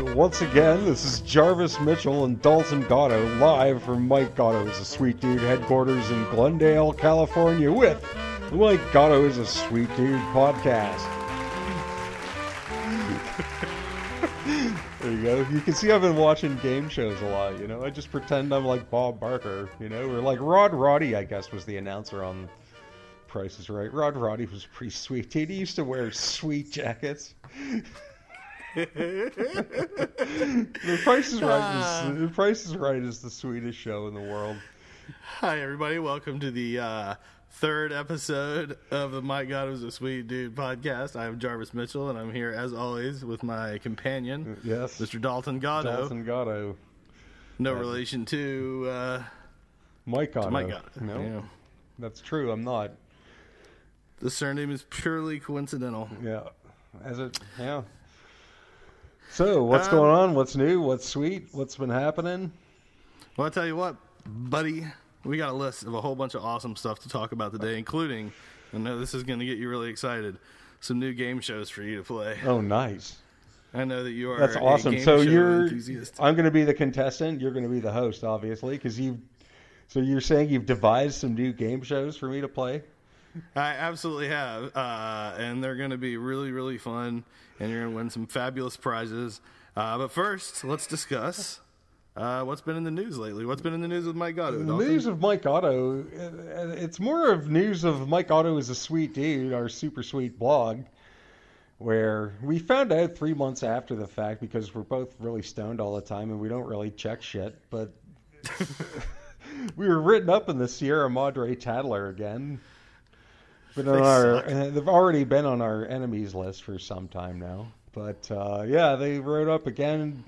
Once again, this is Jarvis Mitchell and Dalton Gatto live from Mike Gatto is a Sweet Dude headquarters in Glendale, California with the Mike Gatto is a Sweet Dude podcast. there you go. You can see I've been watching game shows a lot, you know. I just pretend I'm like Bob Barker, you know, or like Rod Roddy, I guess, was the announcer on Price is Right. Rod Roddy was pretty sweet. dude. He used to wear sweet jackets. The Price is Right. Is, the Price is Right is the sweetest show in the world. Hi, everybody. Welcome to the uh, third episode of the Mike Gatto is a Sweet Dude podcast. I'm Jarvis Mitchell, and I'm here, as always, with my companion, Yes, Mr. Dalton Gatto. Dalton Gatto, No relation to uh, Mike Gatto. Mike Gatto. No, Yeah. that's true. I'm not. The surname is purely coincidental. Yeah, as it. Yeah. So what's Um, going on? What's new? What's sweet? What's been happening? Well, I'll tell you what, buddy, we got a list of a whole bunch of awesome stuff to talk about today, including, I know this is going to get you really excited, some new game shows for you to play. Oh, nice. I know that you are That's awesome. So you're. enthusiast. I'm going to be the contestant. You're going to be the host, obviously, because you. So you're saying you've devised some new game shows for me to play? I absolutely have, uh, and they're going to be really, really fun, and you're going to win some fabulous prizes. Uh, but first, let's discuss uh, what's been in the news lately. What's been in the news with Mike Dalton? news of Mike Gatto, uh, it's more of news of Mike Gatto is a sweet dude, our super sweet blog, where we found out three months after the fact because we're both really stoned all the time and we don't really check shit, but we were written up in the Sierra Madre Tattler again. But on our, they've already been on our enemies list for some time now. But uh, yeah, they wrote up again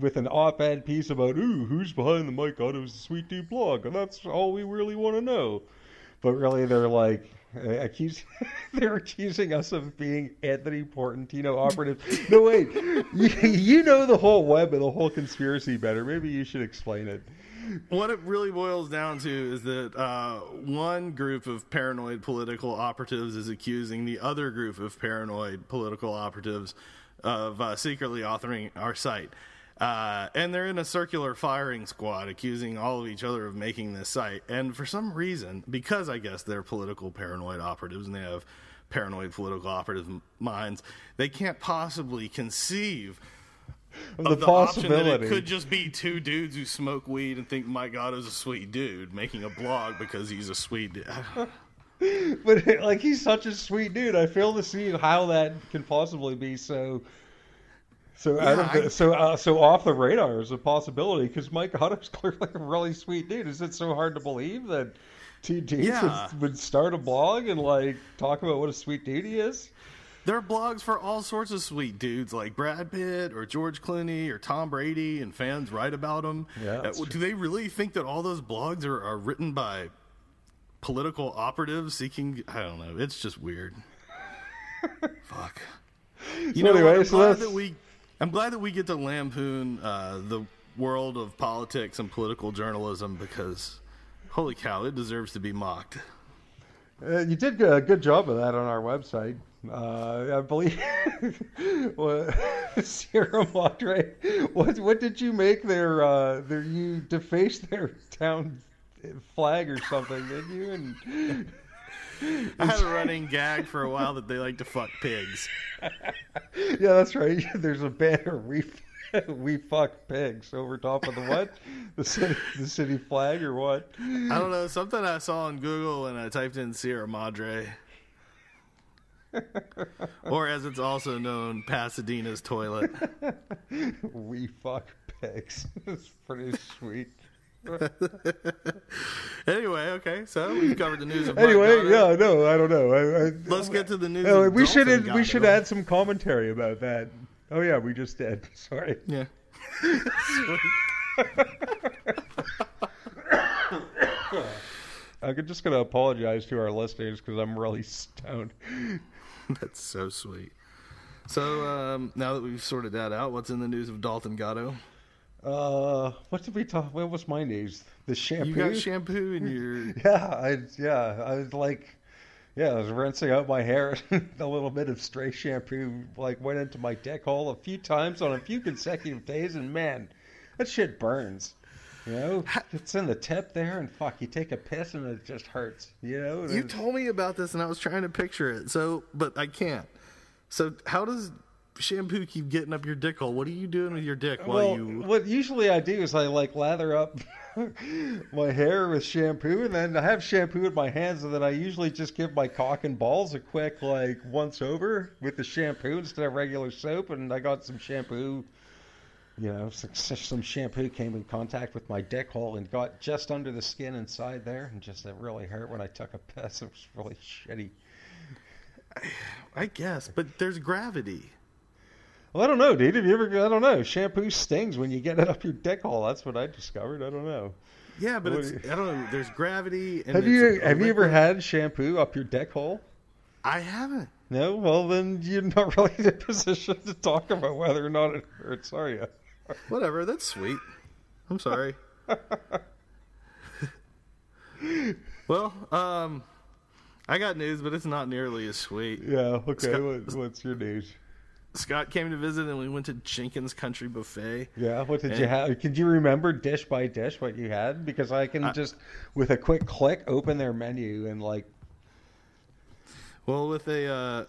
with an op-ed piece about, ooh, who's behind the Mike Gatto's Sweet Dude blog, and that's all we really want to know. But really, they're like, uh, accuse, they're accusing us of being Anthony Portantino operative. no, wait, you, you know the whole web and the whole conspiracy better. Maybe you should explain it. What it really boils down to is that uh, one group of paranoid political operatives is accusing the other group of paranoid political operatives of uh, secretly authoring our site. Uh, and they're in a circular firing squad accusing all of each other of making this site. And for some reason, because I guess they're political paranoid operatives and they have paranoid political operative minds, they can't possibly conceive Of of the, the possibility. it could just be two dudes who smoke weed and think Mike Gatto's a sweet dude making a blog because he's a sweet dude. But like he's such a sweet dude. I fail to see how that can possibly be so so out of the, I- so uh, so off the radar is a possibility because Mike Gatto's clearly a really sweet dude. Is it so hard to believe that two dudes Yeah. would, would start a blog and like talk about what a sweet dude he is? There are blogs for all sorts of sweet dudes like Brad Pitt or George Clooney or Tom Brady, and fans write about them. Yeah, that's do they really think that all those blogs are, are written by political operatives seeking? I don't know. It's just weird. Fuck. You So know, anyway, what? I'm so glad that's- that we. I'm glad that we get to lampoon uh, the world of politics and political journalism because, holy cow, it deserves to be mocked. Uh, you did a good job of that on our website. Uh, I believe well, Sierra Madre. What what did you make their uh, their you defaced their town flag or something? Did you? And I had a running gag for a while that they like to fuck pigs. yeah, that's right. There's a banner. We we fuck pigs over top of the what? The city the city flag or what? I don't know, something I saw on Google and I typed in Sierra Madre. Or as it's also known, Pasadena's toilet. We fuck pigs. It's pretty sweet. Anyway, okay, so we've covered the news of Anyway, Gatto. yeah, no, I don't know. I, I, Let's get to the news. We should we should add some commentary about that. Oh yeah, we just did. Sorry. Yeah. I'm just gonna apologize to our listeners because I'm really stoned. That's so sweet. So um, now that we've sorted that out, what's in the news of Dalton Gatto? Uh, what did we talk? What was my news? The shampoo. You got shampoo in your. yeah, I yeah, I was like, Yeah, I was rinsing out my hair. a little bit of stray shampoo like went into my deck hole a few times on a few consecutive days, and man, that shit burns. You know, it's in the tip there, and fuck, you take a piss and it just hurts. You know, You told me about this, and I was trying to picture it. So, but I can't. So, how does shampoo keep getting up your dick hole? What are you doing with your dick while well, you? what usually I do is I like lather up my hair with shampoo, and then I have shampoo in my hands, and then I usually just give my cock and balls a quick like once over with the shampoo instead of regular soap, and I got some shampoo. You know, some, shampoo came in contact with my dick hole and got just under the skin inside there, and just it really hurt when I took a piss. It was really shitty. I guess, but there's gravity. Well, I don't know, dude. Have you ever? I don't know. Shampoo stings when you get it up your dick hole. That's what I discovered. I don't know. Yeah, but What it's you- I don't know. There's gravity. And Have you have you ever had shampoo up your dick hole? I haven't. No. Well, then you're not really in a position to talk about whether or not it hurts, are you? Whatever. That's sweet. I'm sorry. well, um, I got news, but it's not nearly as sweet. Yeah. Okay. Scott- What, what's your news? Scott came to visit, and we went to Jenkins Country Buffet. Yeah. What did you have? Could you remember dish by dish what you had? Because I can just with a quick click open their menu and like. Well, with a, uh,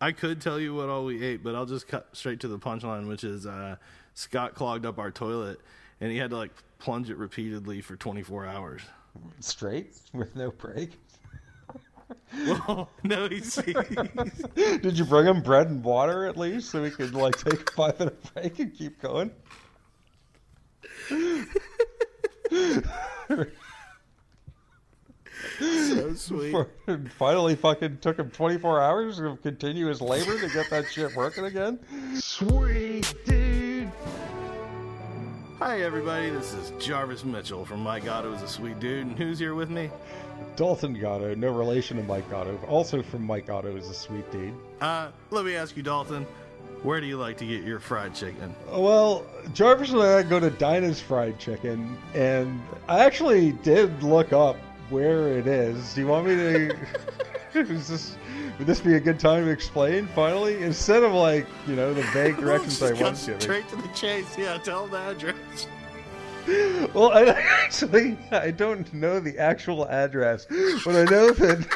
I could tell you what all we ate, but I'll just cut straight to the punchline, which is uh, Scott clogged up our toilet, and he had to like plunge it repeatedly for 24 hours. Straight with no break. Well, no, he's, he's Did you bring him bread and water at least so we could like take a five minute break and keep going? so sweet. Finally, fucking took him 24 hours of continuous labor to get that shit working again. Sweet dude. Hi, everybody. This is Jarvis Mitchell from My It Was a Sweet Dude. And who's here with me? Dalton Gatto, no relation to Mike Gatto, also from Mike Gatto is a sweet dude. Uh, let me ask you, Dalton, where do you like to get your fried chicken? Well, Jarvis and I go to Dinah's Fried Chicken, and I actually did look up where it is. Do you want me to? is would this be a good time to explain? Finally, instead of like you know the vague directions I was giving. Straight to the chase. Yeah, tell the address. Well, I actually I don't know the actual address, but I know that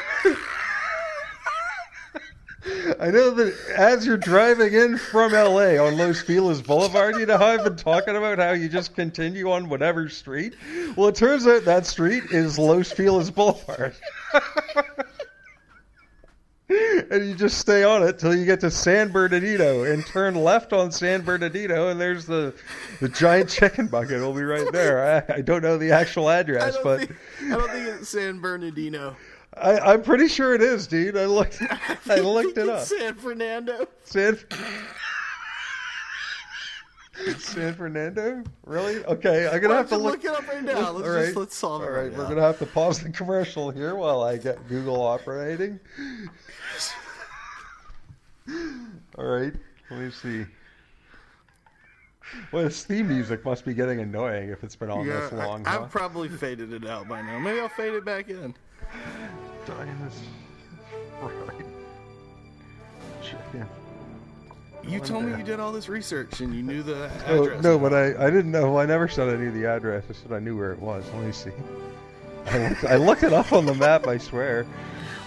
I know that as you're driving in from LA on Los Feliz Boulevard, you know how I've been talking about how you just continue on whatever street. Well, it turns out that street is Los Feliz Boulevard. And you just stay on it till you get to San Bernardino and turn left on San Bernardino, and there's the the giant chicken bucket. It'll be right there. I, I don't know the actual address, don't, but think, I don't think it's San Bernardino. I, I'm pretty sure it is, dude. I looked I looked it up. San Fernando. San San Fernando? Really? Okay, I'm gonna have to look. look it up right now. Let's All just- let's solve it All right right, we're now. gonna have to pause the commercial here while I get Google operating. All right, let me see. Well, this theme music must be getting annoying if it's been on this long. I, huh? have probably faded it out by now. Maybe I'll fade it back in. Dinah's fried chicken. You told me you did all this research and you knew the Oh, address. no, but I, I didn't know. I never said I knew the address. I said I knew where it was. Let me see. I looked, I looked it up on the map. I swear.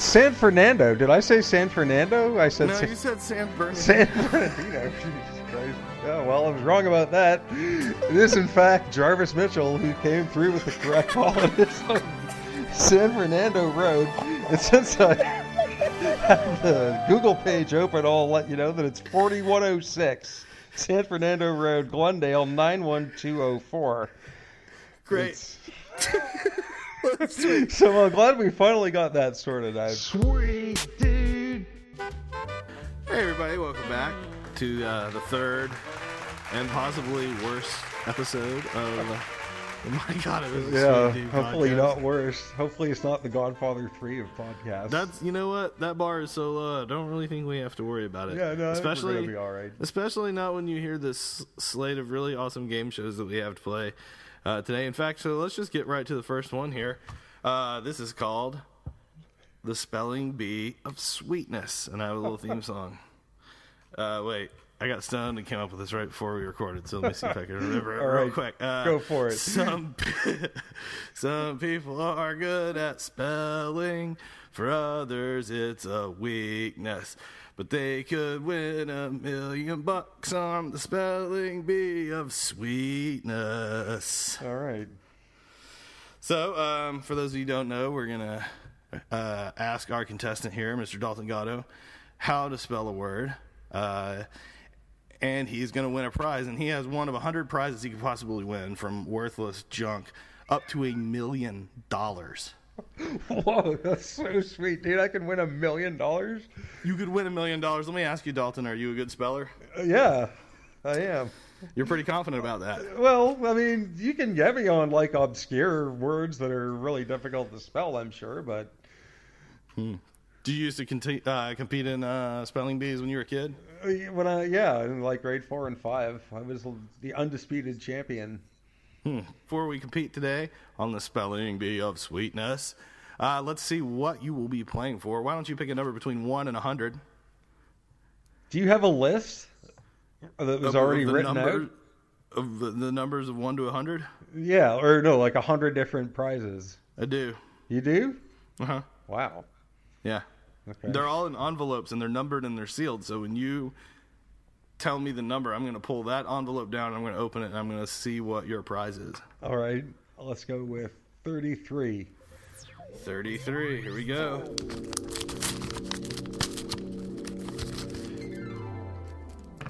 San Fernando. Did I say San Fernando? I said No, San, you said San Bernardino. San Bernardino. Jesus Christ. Yeah, well, I was wrong about that. It is, in fact, Jarvis Mitchell who came through with the correct call. It is on San Fernando Road. And since I have the Google page open, I'll let you know that it's 4106 San Fernando Road, Glendale, 91204. Great. It's- so I'm glad we finally got that sorted out. Sweet dude. Hey, everybody, welcome back to uh, the third and possibly worst episode of. Oh my God, it was a Yeah, Sweet Dude hopefully podcast. not worse. Hopefully it's not the Godfather 3 of podcasts. That's you know what that bar is so low. I don't really think we have to worry about it. yeah, no, I think we're especially be all right. especially not when you hear this slate of really awesome game shows that we have to play uh, today. In fact, so let's just get right to the first one here. Uh, this is called the spelling bee of sweetness, and I have a little theme song. Uh, wait, I got stoned and came up with this right before we recorded, so let me see if I can remember it real right, quick. Uh, go for it. Some some people are good at spelling, for others it's a weakness. But they could win a million bucks on the spelling bee of sweetness. All right. So, um, for those of you who don't know, we're gonna uh, ask our contestant here, Mr. Dalton Gatto, how to spell a word, uh, and he's gonna win a prize. And he has one of a hundred prizes he could possibly win, from worthless junk up to a million dollars. Whoa, that's so sweet, dude. I can win a million dollars. You could win a million dollars. Let me ask you, Dalton, are you a good speller? Uh, Yeah, I am. You're pretty confident about that. Well, I mean, you can get me on like obscure words that are really difficult to spell. I'm sure, but Do you used to conti- uh, compete in uh, spelling bees when you were a kid? uh, when I yeah, in like grade four and five, I was the undisputed champion. Hmm. Before we compete today on the spelling bee of sweetness, uh, let's see what you will be playing for. Why don't you pick a number between one and a hundred? Do you have a list that was already the written number- out? of the, the numbers of one to a hundred. Yeah, or no, like a hundred different prizes. I do. You do? Uh huh. Wow. Yeah. Okay. They're all in envelopes and they're numbered and they're sealed. So when you tell me the number, I'm going to pull that envelope down. I'm going to open it and I'm going to see what your prize is. All right, let's go with thirty-three. 33. Here we go.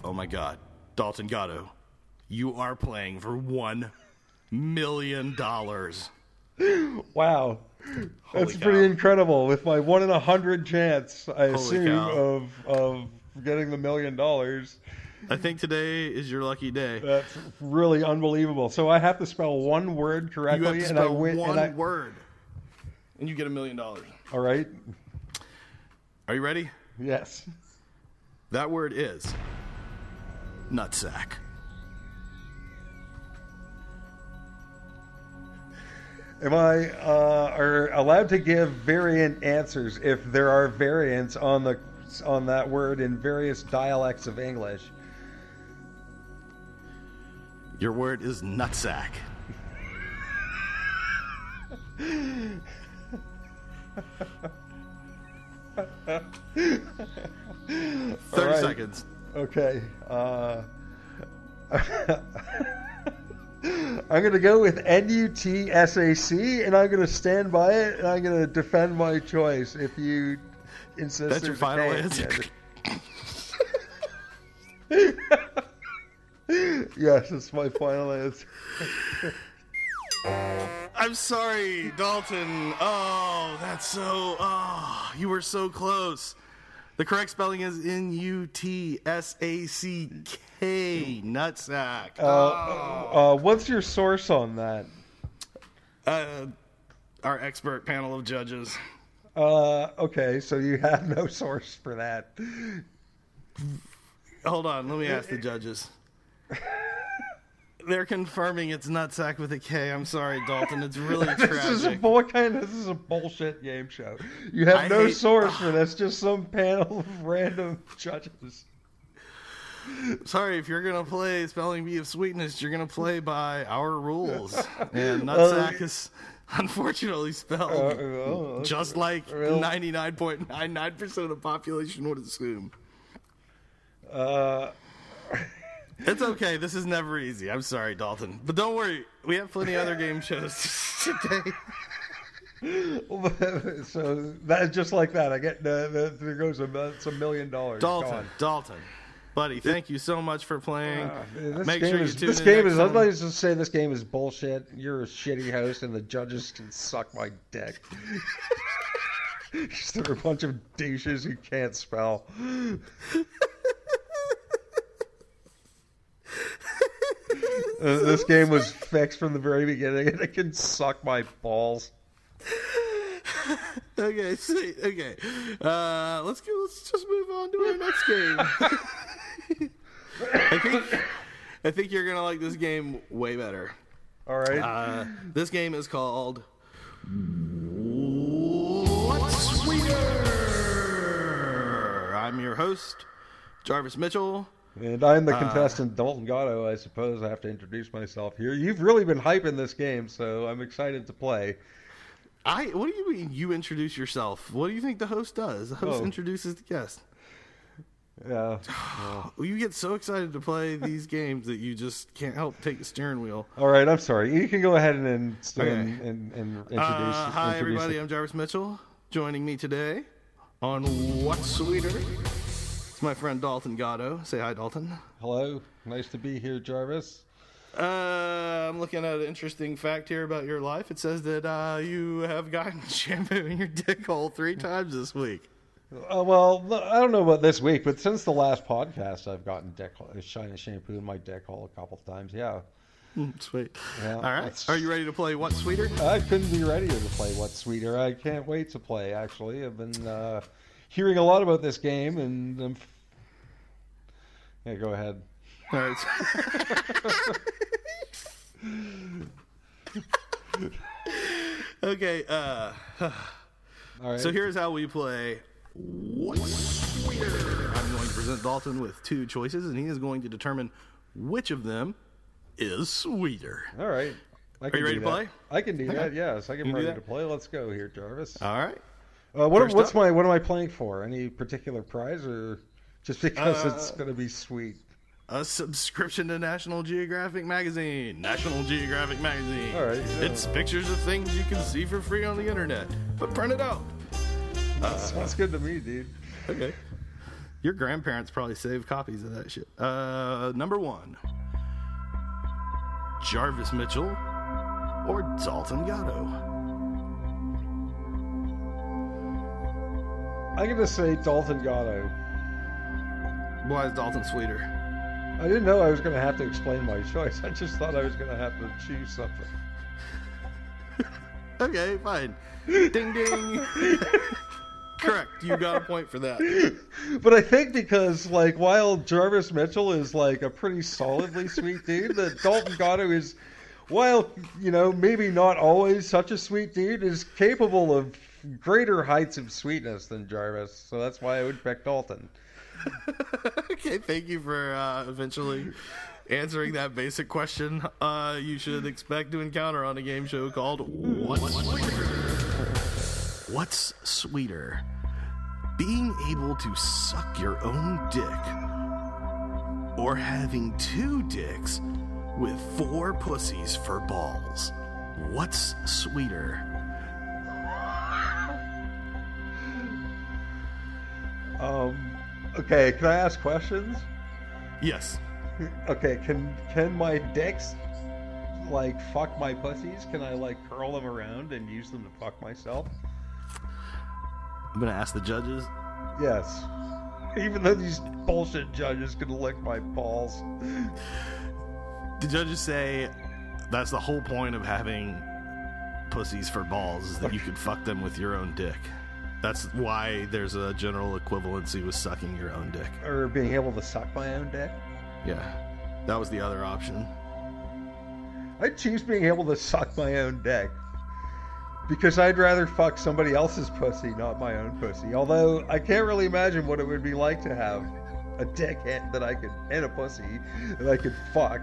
Oh my God. Dalton Gatto, you are playing for $1 million. Wow. That's Holy pretty incredible. With my one in a hundred chance, I assume cow. of of getting the million dollars. I think today is your lucky day. That's really unbelievable. So I have to spell one word You correctly, have to and I win. one and I, word, and you get a million dollars. all right. Are you ready? Yes. That word is nutsack. Am I uh, are allowed to give variant answers if there are variants on the on that word in various dialects of English? Your word is nutsack. Thirty right. seconds. Okay. Uh, I'm going to go with N-U-T-S-A-C, and I'm going to stand by it, and I'm going to defend my choice if you insist. That's your final answer. yes, it's my final answer. I'm sorry, Dalton. Oh, that's so. Oh, you were so close. The correct spelling is N U T S A C K. Nutsack. Uh, uh, what's your source on that? Uh, our expert panel of judges. Uh, okay, so you have no source for that. Hold on, let me ask the judges. They're confirming it's nutsack with a K. I'm sorry, Dalton. It's really This is a tragic. what kind of this is a bullshit game show. You have I no hate- source for this, just some panel of random judges. Sorry, if you're gonna play spelling bee of sweetness, you're gonna play by our rules. And nutsack is unfortunately spelled Uh, just like Well- 99.99% of the population would assume. Uh, It's okay. This is never easy. I'm sorry, Dalton. But don't worry. We have plenty other game shows today. so that just like that, I get the, there goes a it's a million dollars. Dalton, gone. Dalton, buddy, thank you so much for playing. Uh, this Make game sure you tune this in game is. Time. like to just say this game is bullshit. You're a shitty host, and the judges can suck my dick. Just a bunch of douches who can't spell. This game was fixed from the very beginning, and it can suck my balls. Okay, so, okay. Uh, let's go. Let's just move on to our next game. I think I think you're gonna like this game way better. All right. Uh, this game is called What's Sweet I'm your host, Jarvis Mitchell. And I'm the contestant Dalton Gatto. I suppose I have to introduce myself here. You've really been hyping this game, so I'm excited to play. I. What do you mean? You introduce yourself? What do you think the host does? The host Oh. introduces the guest. Yeah. Well, you get so excited to play these games that you just can't help take the steering wheel. All right. I'm sorry. You can go ahead and and, Okay. and, and, and introduce. Uh, hi, introduce everybody. it. I'm Jarvis Mitchell. Joining me today on What's Sweeter, my friend Dalton Gatto. Say hi, Dalton. Hello. Nice to be here, Jarvis. Uh, I'm looking at an interesting fact here about your life. It says that uh, you have gotten shampoo in your dick hole three times this week. Uh, well, I don't know about this week, but since the last podcast, I've gotten deck shiny shampoo in my deck hole a couple of times. Yeah. Hmm, Sweet. Yeah, All right. that's- Are you ready to play What's Sweeter? I couldn't be readier to play What's Sweeter. I can't wait to play, actually. I've been uh, hearing a lot about this game, and I'm. Yeah, go ahead. All right. okay. Uh, All right. so here's how we play What's Sweeter. I'm going to present Dalton with two choices, and he is going to determine which of them is sweeter. All right. I can you ready to play? I can do that. Yes, I can ready to play. Let's go here, Jarvis. All right. Uh, what, what's up- my what am I playing for? Any particular prize, or just because Uh, it's going to be sweet? A subscription to National Geographic magazine. National Geographic magazine. All right, yeah. It's pictures of things you can see for free on the internet, but print it out. That Sounds good to me, dude. Okay. Your grandparents probably saved copies of that shit. Uh, number one Jarvis Mitchell or Dalton Gatto? I'm to say Dalton Gatto. Why is Dalton sweeter? I didn't know I was going to have to explain my choice. I just thought I was going to have to choose something. Okay, fine. Ding ding. Correct. You got a point for that. But I think because like while Jarvis Mitchell is like a pretty solidly sweet dude, that Dalton Gatto is, while you know maybe not always such a sweet dude, is capable of greater heights of sweetness than Jarvis. So that's why I would pick Dalton. Okay, thank you for uh, eventually answering that basic question uh, you should expect to encounter on a game show called What's Sweeter? What's sweeter? Being able to suck your own dick or having two dicks with four pussies for balls? What's sweeter? Um, okay, can I ask questions? Yes. Okay, can can my dicks like fuck my pussies? Can I like curl them around and use them to fuck myself? I'm to ask the judges. Yes. Even though these bullshit judges can lick my balls. The judges say that's the whole point of having pussies for balls is that you could fuck them with your own dick. That's why there's a general equivalency with sucking your own dick. Or being able to suck my own dick. Yeah. That was the other option. I'd choose being able to suck my own dick. Because I'd rather fuck somebody else's pussy, not my own pussy. Although I can't really imagine what it would be like to have a dick and- that I could and a pussy that I could fuck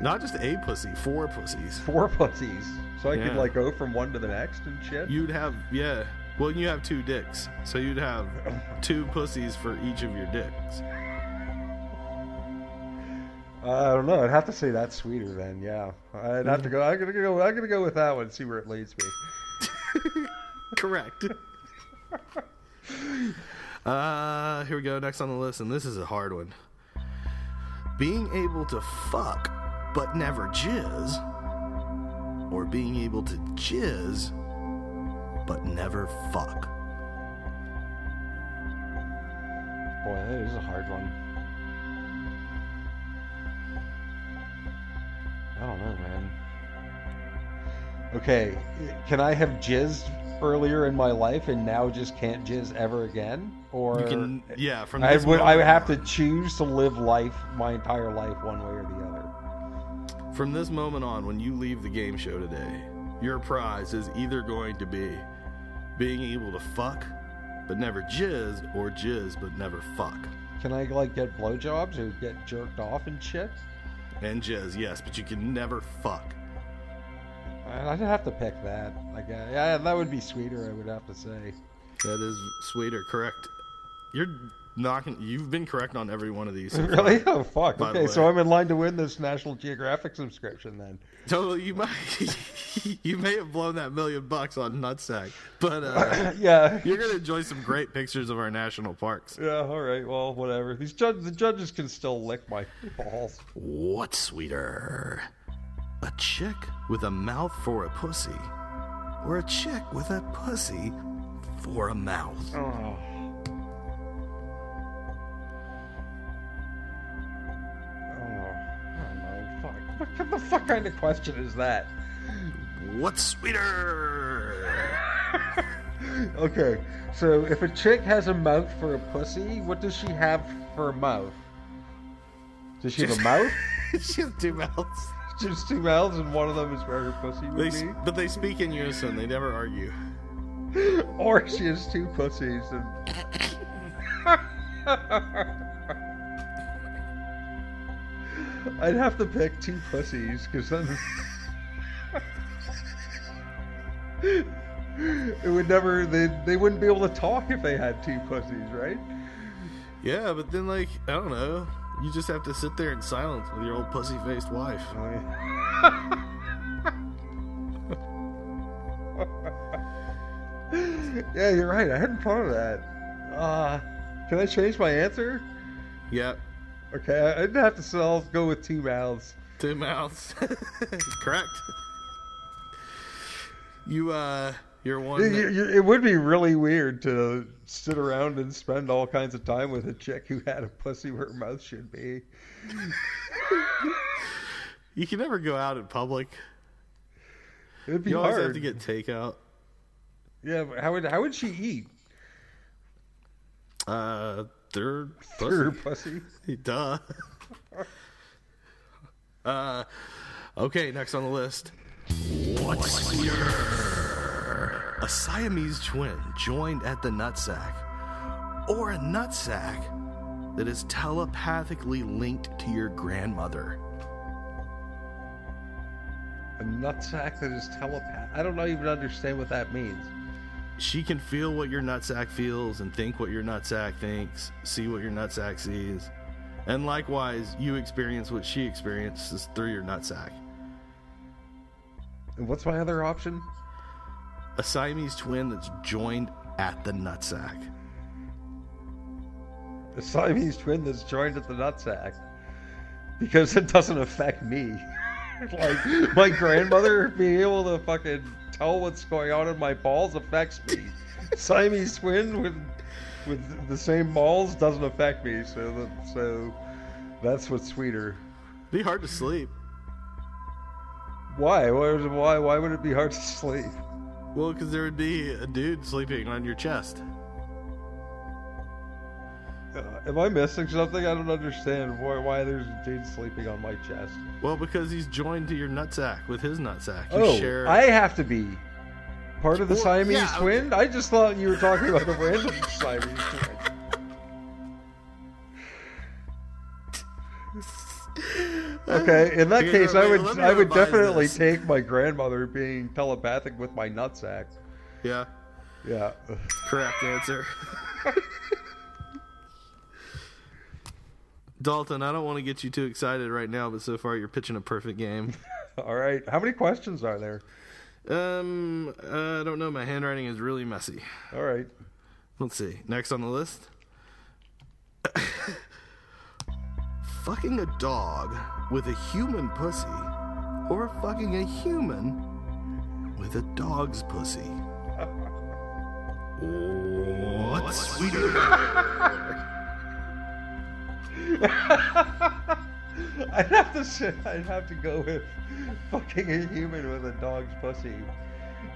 Not just a pussy, four pussies. four pussies. So I could like go from one to the next and shit. You'd have, yeah. Well, you have two dicks. So you'd have two pussies for each of your dicks. I don't know. I'd have to say that's sweeter then. Yeah, I'd have to go. I'm gonna go. I'm gonna go with that one. See where it leads me. Correct. uh, here we go. Next on the list, and this is a hard one. Being able to fuck but never jizz, or being able to jizz but never fuck. Boy, that is a hard one. I don't know, man. Okay, can I have jizzed earlier in my life and now just can't jizz ever again? Or You can, yeah. From I this would I would have on- to choose to live life my entire life one way or the other. From this moment on, when you leave the game show today, your prize is either going to be being able to fuck but never jizz, or jizz but never fuck. Can I like get blowjobs or get jerked off and shit? And jizz, yes, but you can never fuck. I'd have to pick that. I guess. Yeah, that would be sweeter. I would have to say. That is sweeter, correct. You're knocking. You've been correct on every one of these. so far. Really? Oh fuck. Okay, so. I'm in line to win this National Geographic subscription then. So you might, you may have blown that million bucks on nutsack, but uh, yeah. you're gonna enjoy some great pictures of our national parks. Yeah. All right. Well, whatever. These judges, the judges can still lick my balls. What's sweeter, a chick with a mouth for a pussy, or a chick with a pussy for a mouth? Oh, What kind- the fuck kind of question is that? What's sweeter? Okay, so if a chick has a mouth for a pussy, what does she have for a mouth? Does she have a mouth? she has two mouths. Just two mouths, and one of them is where her pussy would s- be? but they speak in unison. They never argue. Or she has two pussies and. I'd have to pick two pussies because then it would never they they wouldn't be able to talk if they had two pussies, right? Yeah, but then like I don't know. You just have to sit there in silence with your old pussy-faced wife. yeah, you're right. I hadn't thought of that. Uh, can I change my answer? Yeah, Okay, I- I'd have to sell. I'll go with two mouths. two mouths. Correct. You uh, you're one. It, that- it would be really weird to sit around and spend all kinds of time with a chick who had a pussy where her mouth should be. you can never go out in public. It'd be You always hard. have to get takeout. yeah, but how would how would she eat? Uh, they're Through her pussy. pussy. Duh. uh, okay, next on the list. What's sweeter? A Siamese twin joined at the nutsack, or a nutsack that is telepathically linked to your grandmother. A nutsack that is telepath. I don't know even understand what that means. She can feel what your nutsack feels and think what your nutsack thinks, see what your nutsack sees. And likewise, you experience what she experiences through your nutsack. And what's my other option? A Siamese twin that's joined at the nutsack. A Siamese twin that's joined at the nutsack. Because it doesn't affect me. like my grandmother being able to fucking tell what's going on in my balls affects me. Siamese twin with with the same balls doesn't affect me. So that, so that's what's sweeter. Be hard to sleep. Why? Why? Why? Why would it be hard to sleep? Well, because there would be a dude sleeping on your chest. Uh, am I missing something? I don't understand why, why there's a dude sleeping on my chest. Well, because he's joined to your nutsack with his nutsack. You Oh, share. I have to be part of the Well, Siamese yeah, okay. twin. I just thought you were talking about the random Siamese twin. Okay, in that case, let I would I would definitely this. take my grandmother being telepathic with my nutsack. Yeah, Yeah. correct answer. Dalton, I don't want to get you too excited right now, but so far you're pitching a perfect game. All right. How many questions are there? Um, I don't know. My handwriting is really messy. All right. Let's see. Next on the list. fucking a dog with a human pussy, or fucking a human with a dog's pussy. What's sweeter? I'd have to say, I'd have to go with fucking a human with a dog's pussy.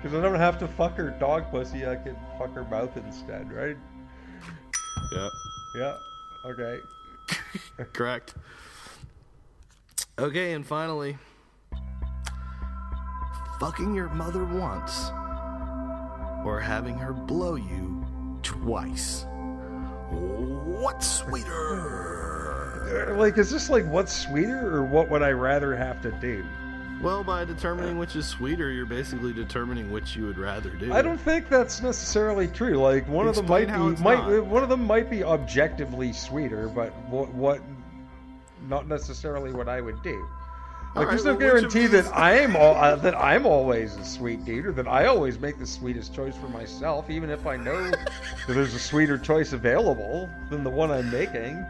Because I don't have to fuck her dog pussy, I can fuck her mouth instead, right? Yep. Yeah. Okay. Correct. Okay, and finally, fucking your mother once, or having her blow you twice. What's sweeter? Like, is this like what's sweeter or what would I rather have to do? Well, by determining which is sweeter, you're basically determining which you would rather do. I don't think that's necessarily true. Like one of them might be might not. one of them might be objectively sweeter, but what what not necessarily what I would do. Like All there's no well, guarantee that I am all uh, that I'm always a sweet dude, or that I always make the sweetest choice for myself, even if I know that there's a sweeter choice available than the one I'm making.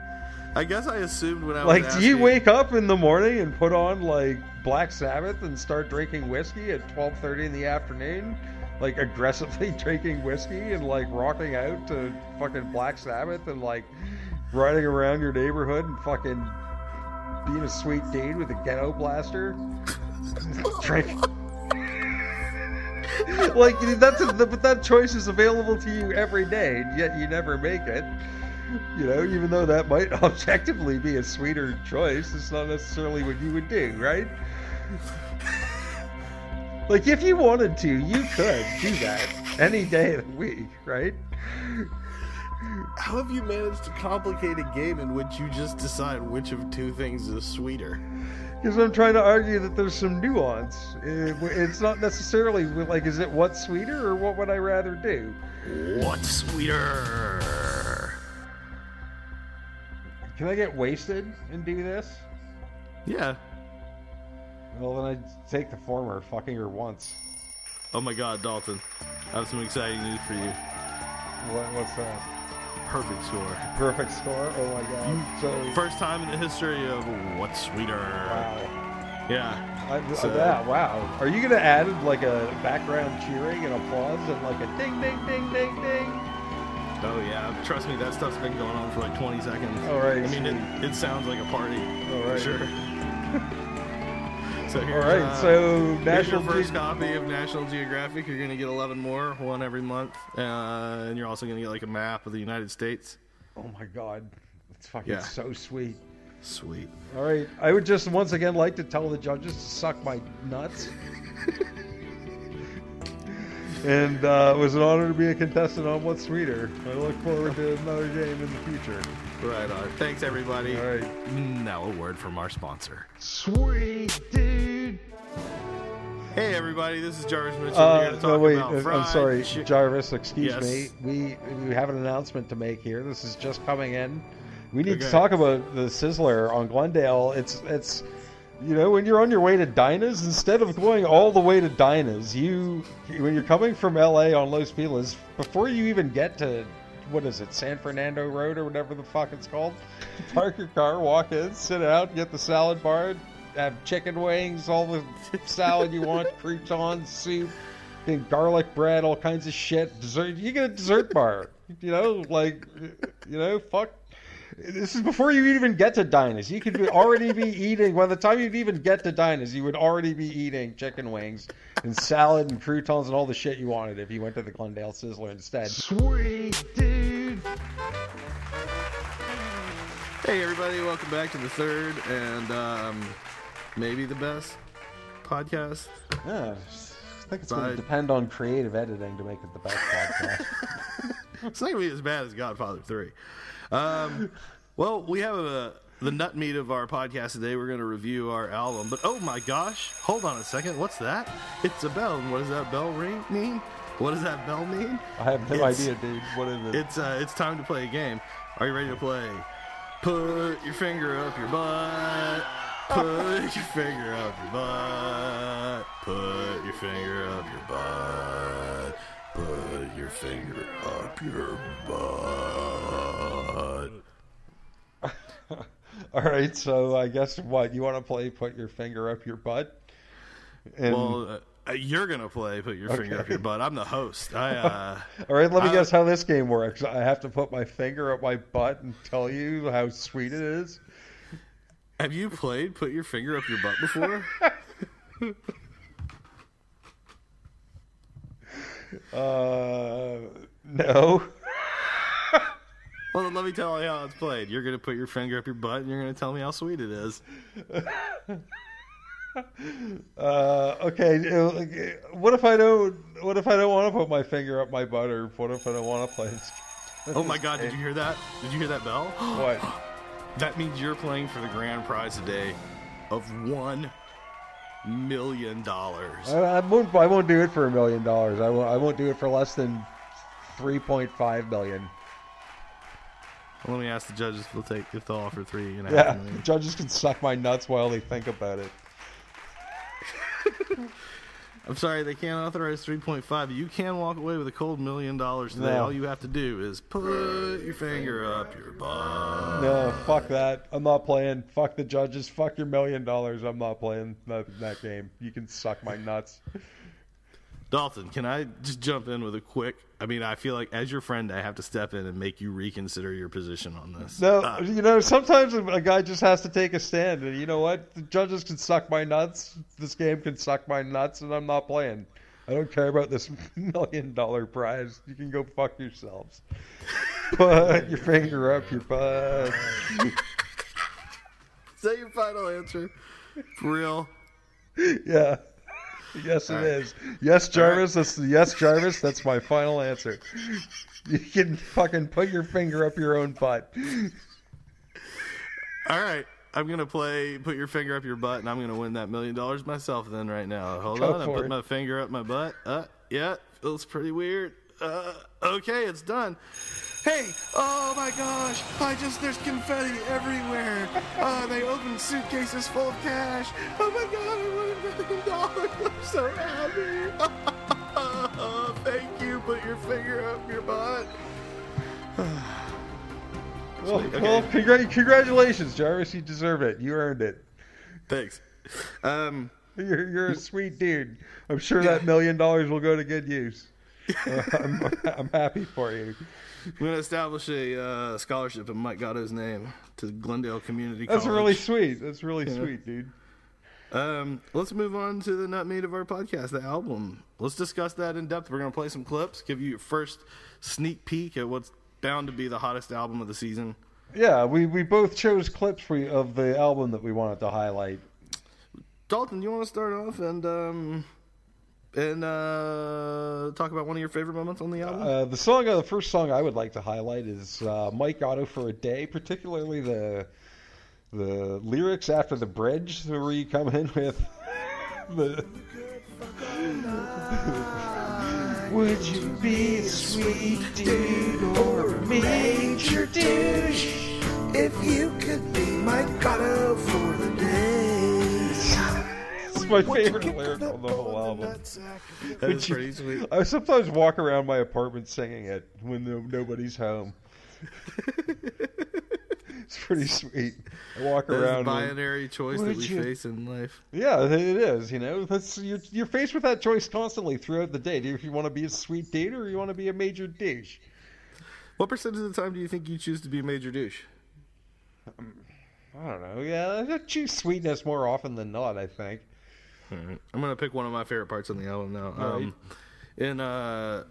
I guess I assumed when I was Like, do you wake up in the morning and put on like Black Sabbath and start drinking whiskey at 12:30 in the afternoon? Like aggressively drinking whiskey and like rocking out to fucking Black Sabbath and like riding around your neighborhood and fucking being a sweet dude with a ghetto blaster? Drink. like that's a, but that choice is available to you every day, and yet you never make it. You know, even though that might objectively be a sweeter choice, it's not necessarily what you would do, right? like, if you wanted to, you could do that any day of the week, right? How have you managed to complicate a game in which you just decide which of two things is sweeter? Because I'm trying to argue that there's some nuance. It- It's not necessarily like, is it what's sweeter or what would I rather do? What's sweeter? Can I get wasted and do this? Yeah. Well, then I'd take the former, fucking her once. Oh my god, Dalton. I have some exciting news for you. What, what's that? Perfect score. Perfect score? Oh my god. So, First time in the history of What's Sweeter. wow. Yeah. I, So- yeah, wow. Are you gonna add like a background cheering and applause and like a ding, ding, ding, ding, ding? Oh yeah. Trust me, that stuff's been going on for like 20 seconds. All right, I mean, it, it sounds like a party. All For sure. so All here's, right. uh, so National your first Ge- copy of National Geographic. You're going to get 11 more, one every month. Uh, and you're also going to get like a map of the United States. Oh my god, it's fucking Yeah. so sweet. Sweet. All right, I would just once again like to tell the judges to suck my nuts. and uh, it was an honor to be a contestant on What's Sweeter. I look forward to another game in the future. Right on. Thanks, everybody. All right. Now, a word from our sponsor. Sweet dude. Hey, everybody. This is Jarvis Mitchell. Uh, here to talk no, wait. about uh, I'm sorry, chi- Jarvis. Excuse Yes. me. We we have an announcement to make here. This is just coming in. We need to talk about the Sizzler on Glendale. It's it's you know when you're on your way to Dinah's, instead of going all the way to Dinah's, you when you're coming from L.A. on Los Feliz, before you even get to what is it, San Fernando Road or whatever the fuck it's called, park your car, walk in, sit out, get the salad bar, have chicken wings, all the salad you want, croutons, soup, and garlic bread, all kinds of shit. Dessert. You get a dessert bar. You know, like, you know, fuck. This is before you even get to Dinah's. You could be, already be eating. By the time you'd even get to Dinah's, you would already be eating chicken wings and salad and croutons and all the shit you wanted if you went to the Glendale Sizzler instead. Sweet dude. Hey, everybody. Welcome back to the third and um, maybe the best podcast. Yeah, I think it's going to depend on creative editing to make it the best podcast. It's not going to be as bad as Godfather 3. Um, well, we have a, the nut meat of our podcast today. We're going to review our album. But oh my gosh, hold on a second. What's that? It's a bell. And what does that bell ring mean? What does that bell mean? I have no It's- idea, dude. What is it? It's uh, it's time to play a game. Are you ready to play? Put your finger up your butt. Put your finger up your butt. Put your finger up your butt. Put your finger up your butt. All right, so I guess what you want to play? Put your finger up your butt. And, Well, uh, you're gonna play. Put your finger up your butt. I'm the host. I uh, all right, let me I- guess how this game works. I have to put my finger up my butt and tell you how sweet it is. have you played? Put your finger up your butt before? Uh, no. Well, then let me tell you how it's played. You're gonna put your finger up your butt, and you're gonna tell me how sweet it is. Uh, okay. What if I don't? What if I don't want to put my finger up my butt, or what if I don't want to play this Oh my god, did you hear that? Did you hear that bell? What? That means you're playing for the grand prize today of one million dollars. I, I won't. I won't do it for a million dollars. I won't. I won't do it for less than three point five million. Let me ask the judges if they'll take if they'll offer three and a half Yeah, million. judges can suck my nuts while they think about it. I'm sorry, they can't authorize 3.5. You can walk away with a cold million dollars today. No. All you have to do is put your finger up your butt. No, fuck that. I'm not playing. Fuck the judges. Fuck your million dollars. I'm not playing that, that game. You can suck my nuts. Dalton, can I just jump in with a quick? I mean, I feel like as your friend, I have to step in and make you reconsider your position on this. No, Uh, you know, sometimes a guy just has to take a stand, and you know what? The judges can suck my nuts. This game can suck my nuts, and I'm not playing. I don't care about this million dollar prize. You can go fuck yourselves. Put your finger up your butt. is that your final answer? For real? Yeah. Yes, it All is. Yes, Jarvis. That's yes, Jarvis. That's my final answer. You can fucking put your finger up your own butt. All right. I'm gonna play. Put your finger up your butt, and I'm gonna win that million dollars myself. Then right now, hold Go on. I put it. my finger up my butt. Uh, yeah, feels pretty weird. Uh, okay, it's done. Hey, oh my gosh! I just there's confetti everywhere. Uh, they opened suitcases full of cash. Oh my god! I won a million dollars. I'm so happy. Thank you. Put your finger up your butt. Well, okay. well congra- congratulations, Jarvis. You deserve it. You earned it. Thanks. Um. You're, you're a sweet dude. I'm sure that million dollars will go to good use. Uh, I'm, I'm happy for you. I'm going to establish a uh, scholarship in Mike Gatto's name to Glendale Community College. That's College. really sweet. That's really sweet, dude. Um, let's move on to the nut meat of our podcast, the album. Let's discuss that in depth. We're going to play some clips, give you your first sneak peek at what's bound to be the hottest album of the season. Yeah, we, we both chose clips for of the album that we wanted to highlight. Dalton, you want to start off and um, and uh, talk about one of your favorite moments on the album? Uh, the song, uh, the first song I would like to highlight is uh, Mike Gatto for a Day, particularly the the lyrics after the bridge, where you come in with the. Would you be a sweet dude or a major douche? If you could be Mike Gatto for the day. My favorite lyric on the whole album. that is pretty sweet. I sometimes walk around my apartment singing it when no, nobody's home. it's pretty sweet. I walk That is the around. and- binary choice that Would we you- face in life. yeah, it is. You know, that's you're, you're faced with that choice constantly throughout the day. Do you, if you want to be a sweet dude or you want to be a major douche? What percentage of the time do you think you choose to be a major douche? Um, I don't know. Yeah, I choose sweetness more often than not. I think. Alright. I'm gonna pick one of my favorite parts on the album now. Um, in uh,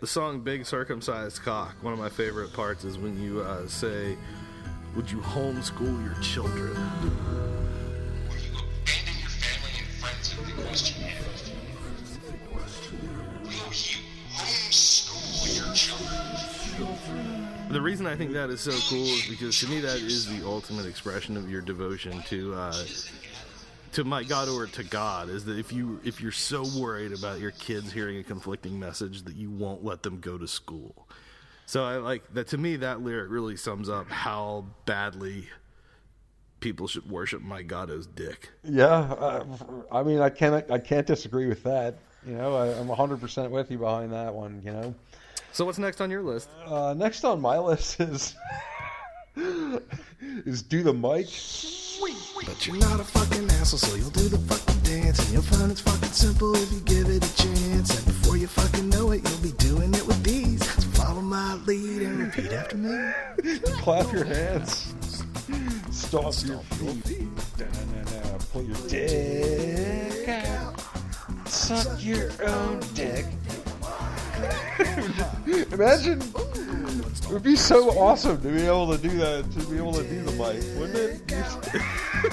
the song "Big Circumcised Cock," one of my favorite parts is when you uh, say, "Would you homeschool your children?" Abandon your family and friends if they question you. Will you homeschool your children? The reason I think that is so cool is because to me that is the ultimate expression of your devotion to uh, to my God or to God. Is that if you if you're so worried about your kids hearing a conflicting message that you won't let them go to school. So I like that. To me, that lyric really sums up how badly people should worship Mike Gatto's dick. Yeah, uh, I mean, I can't I can't disagree with that. You know, I, I'm 100 percent with you behind that one. You know. So what's next on your list? Uh, next on my list is is do the mic. But you're not a fucking asshole, so you'll do the fucking dance. And you'll find it's fucking simple if you give it a chance. And before you fucking know it, you'll be doing it with these. So follow my lead and repeat after me. Clap your hands. Stomp your feet. Da-na-na-na. Pull your dick out. Suck your own dick. Imagine. It would be so awesome to be able to do that, to be able to do the mic, wouldn't it?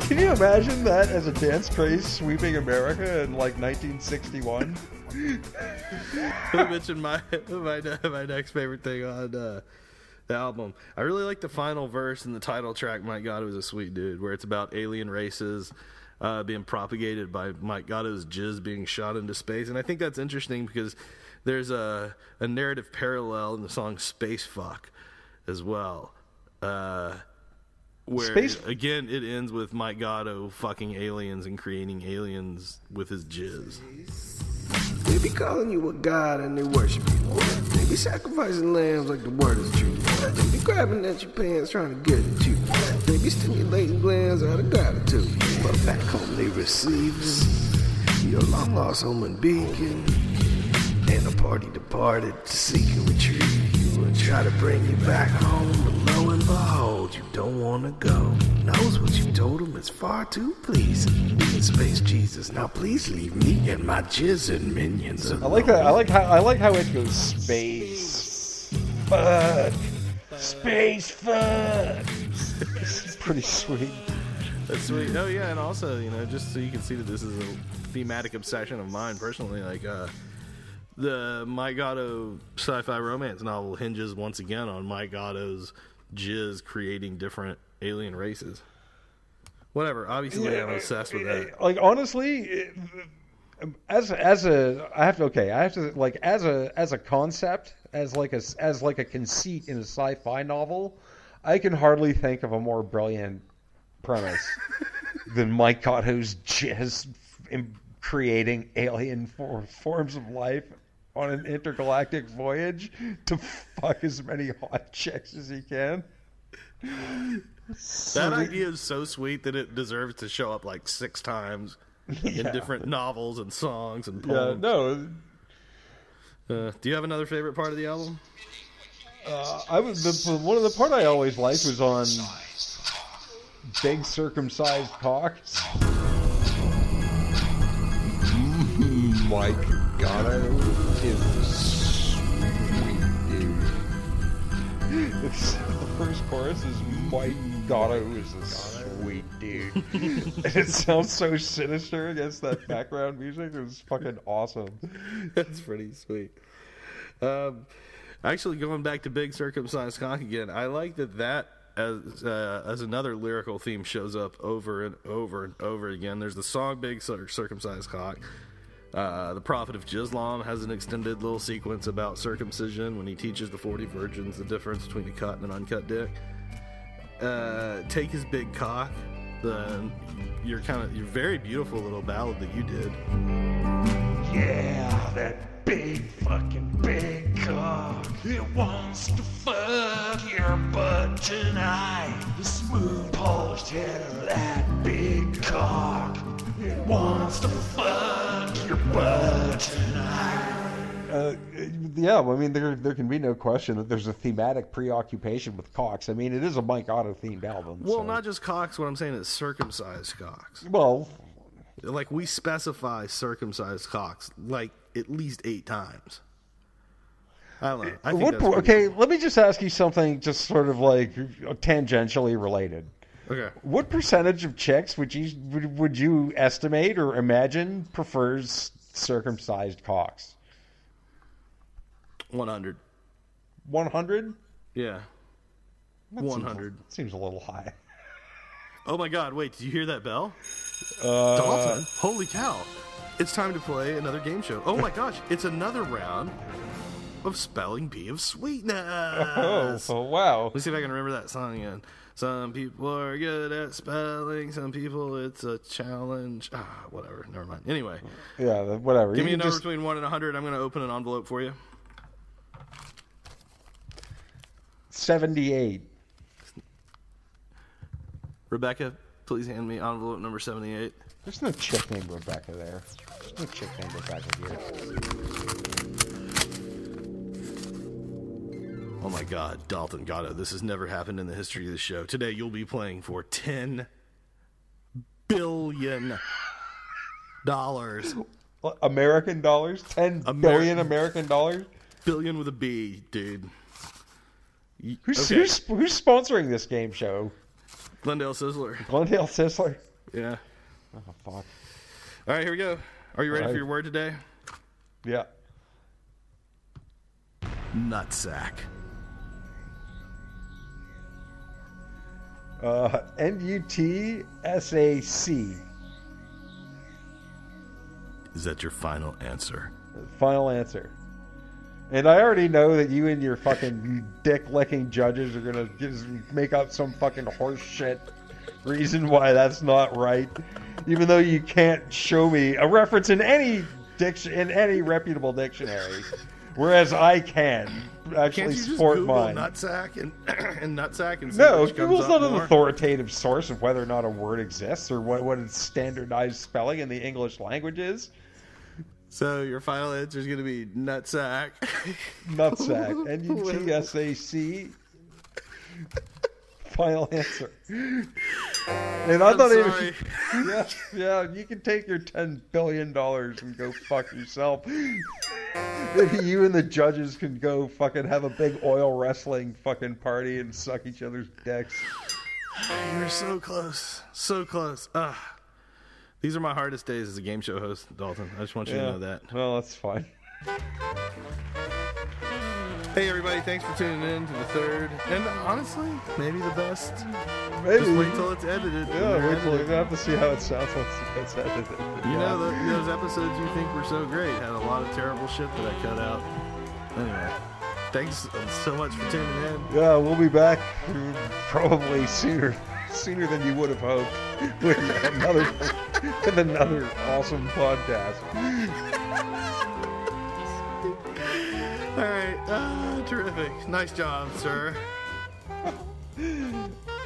Can you imagine that as a dance craze sweeping America in like 1961? Let me mention my my my next favorite thing on uh, the album. I really like the final verse in the title track. My God, it was a sweet dude, where it's about alien races uh, being propagated by Mike Gatto's jizz being shot into space, and I think that's interesting because there's a a narrative parallel in the song "Space Fuck" as well. Uh, where Space- again it ends with Mike Gatto fucking aliens and creating aliens with his jizz. They be calling you a god and they worship you. They be sacrificing lambs like the word is true. They be grabbing at your pants trying to get at you. They be stimulating glands out of gratitude. But back home they receiving your long lost home and beacon. And a party departed to seek and retrieve you and try to bring you back home. But lo and behold, you don't want to go. Knows what you told him is far too pleasing. Me and Space Jesus, now please leave me and my jizz and minions alone. I like that. I like how I like how it goes space fuck, space fuck. it's pretty sweet. That's sweet. Oh yeah, and also you know just so you can see that this is a thematic obsession of mine personally. Like uh, the Mike Gatto sci-fi romance novel hinges once again on Mike Gatto's jizz creating different alien races. Whatever. Obviously, I'm obsessed with that. Like honestly, it- as as a I have to okay I have to like as a as a concept as like a as like a conceit in a sci-fi novel, I can hardly think of a more brilliant premise than Mike Gatto's jizz creating alien for, forms of life on an intergalactic voyage to fuck as many hot chicks as he can. That idea is so sweet that it deserves to show up like six times in different novels and songs and Yeah, poems. no, Uh, do you have another favorite part of the album? Uh, I was the, one of the part I always liked was on big circumcised cocks. Mike Gatto is a sweet dude. It's, the first chorus is Mike Gatto is a sweet dude. and it sounds so sinister against that background music. It was fucking awesome. That's pretty sweet. Um, actually, going back to Big Circumcised Cock again, I like that that as uh, as another lyrical theme shows up over and over and over again. There's the song Big Circumcised Cock. Uh, the Prophet of Jislam has an extended little sequence about circumcision when he teaches the 40 virgins the difference between a cut and an uncut dick. Uh, Take his big cock, the your kind of your very beautiful little ballad that you did. Yeah, that big fucking big cock. It wants to fuck your butt tonight. The smooth polished head of that big cock. It wants to fuck your butt tonight. Uh, yeah, I mean, there there can be no question that there's a thematic preoccupation with cocks. I mean, it is a Mike Gatto themed album. Well, so- not just cocks. What I'm saying is circumcised cocks. well. Like we specify circumcised cocks like at least eight times. I don't know. I think What, that's pretty okay, let me just ask you something, just sort of like tangentially related. Cool. Okay. What percentage of chicks would you would, would you estimate or imagine prefers circumcised cocks? One hundred. One hundred. Yeah. One hundred. seems a little high. Oh my God! Wait, did you hear that bell? Uh, Dalton! Holy cow! It's time to play another game show. Oh my gosh! It's another round of spelling bee of sweetness. Oh, oh, wow! Let's see if I can remember that song again. Some people are good at spelling. Some people, it's a challenge. Ah, whatever. Never mind. Anyway, Yeah, whatever. give You me a number just- between one and a hundred. I'm going to open an envelope for you. Seventy-eight. Rebecca, please hand me envelope number seventy-eight. There's no chick named Rebecca there. There's no chick named Rebecca here. Oh my God, Dalton Gatto! This has never happened in the history of the show. Today, you'll be playing for ten billion dollars. American dollars? Ten Ameri- billion American dollars? Billion with a B, dude. Who's, okay. who's who's sponsoring this game show? Glendale Sizzler. Glendale Sizzler. Yeah. Oh fuck. All right, here we go. Are you ready All for your word today? Yeah. Nutsack. Uh, N U T S A C. Is that your final answer? Final answer. And I already know that you and your fucking dick licking judges are gonna just make up some fucking horse shit reason why that's not right, even though you can't show me a reference in any diction in any reputable dictionary, whereas I can actually Can't you just support Google mine. nutsack and and nutsack and No, Google's not an more? authoritative source of whether or not a word exists or what, what its standardized spelling in the English language is. So your final answer is going to be nutsack. Nutsack. N U T S A C. Final answer. And I'm, I'm not sorry. even. Yeah, yeah. You can take your ten billion dollars and go fuck yourself. Maybe you and the judges can go fucking have a big oil wrestling fucking party and suck each other's dicks. You're so close, so close. Ah, these are my hardest days as a game show host, Dalton. I just want you to know that. Well, that's fine. Hey, everybody! Thanks for tuning in to the third, and honestly, maybe the best. Maybe. Just wait till it's edited. Yeah, wait till you have to see how it sounds once it gets edited. You Yeah. know, the, those episodes you think were so great had a lot of terrible shit that I cut out. Anyway, thanks so much for tuning in. Yeah, we'll be back probably sooner, sooner than you would have hoped with another with another awesome podcast. All right, ah, terrific. Nice job, sir.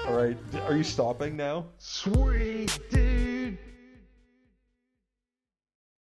All right, are you stopping now? Sweet